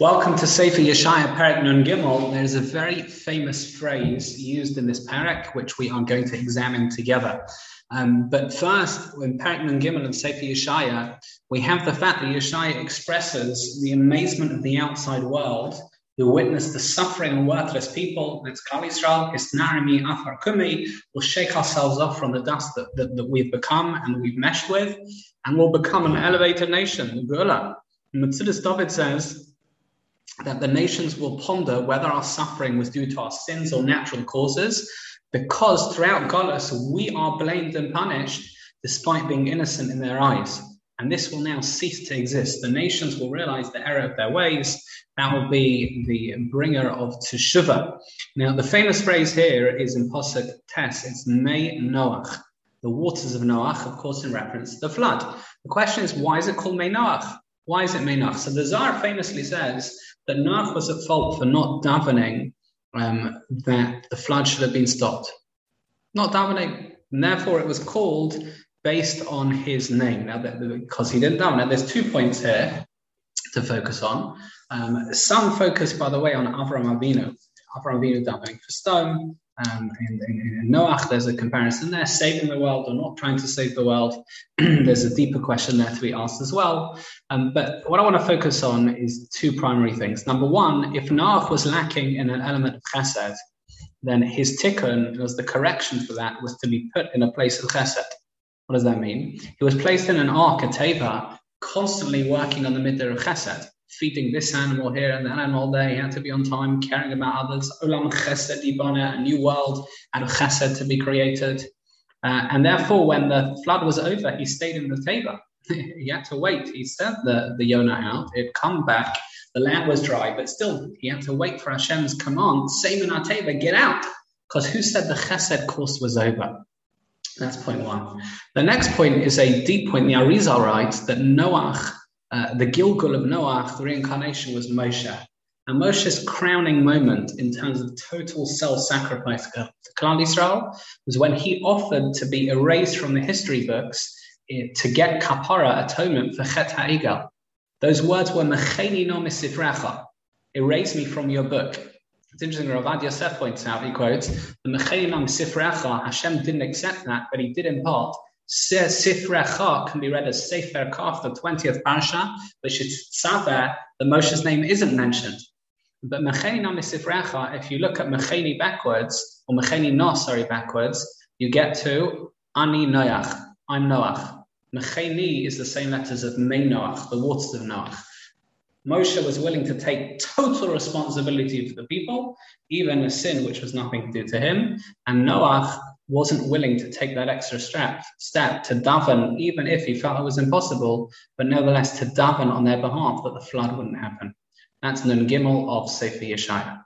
Welcome to Sefer Yeshaya Parak Nun Gimel. There's a very famous phrase used in this parak, which we are going to examine together. Um, but first, in Parak Nun Gimel of Sefer Yeshaya, we have the fact that Yeshaya expresses the amazement of the outside world who witness the suffering of worthless people. It's Klal Yisrael, it's Narimi Afar Kumi. We'll shake ourselves off from the dust that, that, that, we've become and we've meshed with, and we'll become an elevated nation, the Geulah. Metzudas David says, that the nations will ponder whether our suffering was due to our sins or natural causes, because throughout Golas we are blamed and punished despite being innocent in their eyes. And this will now cease to exist. The nations will realize the error of their ways. That will be the bringer of Teshuvah. Now, the famous phrase here is in Pasuk Tes. It's Mei Noach, the waters of Noach, of course, in reference to the flood. The question is, why is it called Mei Noach? Why is it Mei Noach? So the Zohar famously says that Noach was at fault for not davening um, that the flood should have been stopped. Not davening. And therefore, it was called based on his name. Now, because he didn't daven. Now, there's two points here to focus on. Um, some focus, by the way, on Avram Avinu. Avram Avinu davening for Sedom. Um, in, in, in, Noach, there's a comparison there, saving the world or not trying to save the world. there's a deeper question there to be asked as well. Um, but what I want to focus on is two primary things. Number one, if Noach was lacking in an element of chesed, then his tikkun was the correction for that was to be put in a place of chesed. What does that mean? He was placed in an ark, a teva, constantly working on the midah of chesed feeding this animal here and that animal there. He had to be on time, caring about others. Olam chesed ibana, a new world of chesed to be created. Uh, and therefore, when the flood was over, he stayed in the teva. he had to wait. He sent the, the Yonah out. It come back. The land was dry, but still, he had to wait for Hashem's command. Same in our teva, get out. Because who said the chesed course was over? That's point one. The next point is a deep point. The Arizal writes that Noach uh, the Gilgul of Noach, the reincarnation, was Moshe. And Moshe's crowning moment in terms of total self-sacrifice to Klal Yisrael was when he offered to be erased from the history books eh, to get kapara atonement for Chet Ha'igel. Those words were Mecheni no misifracha, erase me from your book. It's interesting, Ravad Yosef points out, he quotes, the Mecheni no misifracha, Hashem didn't accept that, but he did in part Sifrecha can be read as Sefer Kaf, the 20th parasha, which is Tzaver, the Moshe's name isn't mentioned. But Mecheni Sifrecha, if you look at Mecheni backwards, or Mecheni No, sorry, backwards, you get to Ani Noach, I'm Noach. Mecheni is the same letters of Me Noach, the waters of Noach. Moshe was willing to take total responsibility for the people, even a sin which was nothing to do to him. And Noach wasn't willing to take that extra step, step to daven, even if he felt it was impossible, but nevertheless to daven on their behalf that the flood wouldn't happen. That's Nun Gimel of Sefer Yeshaya.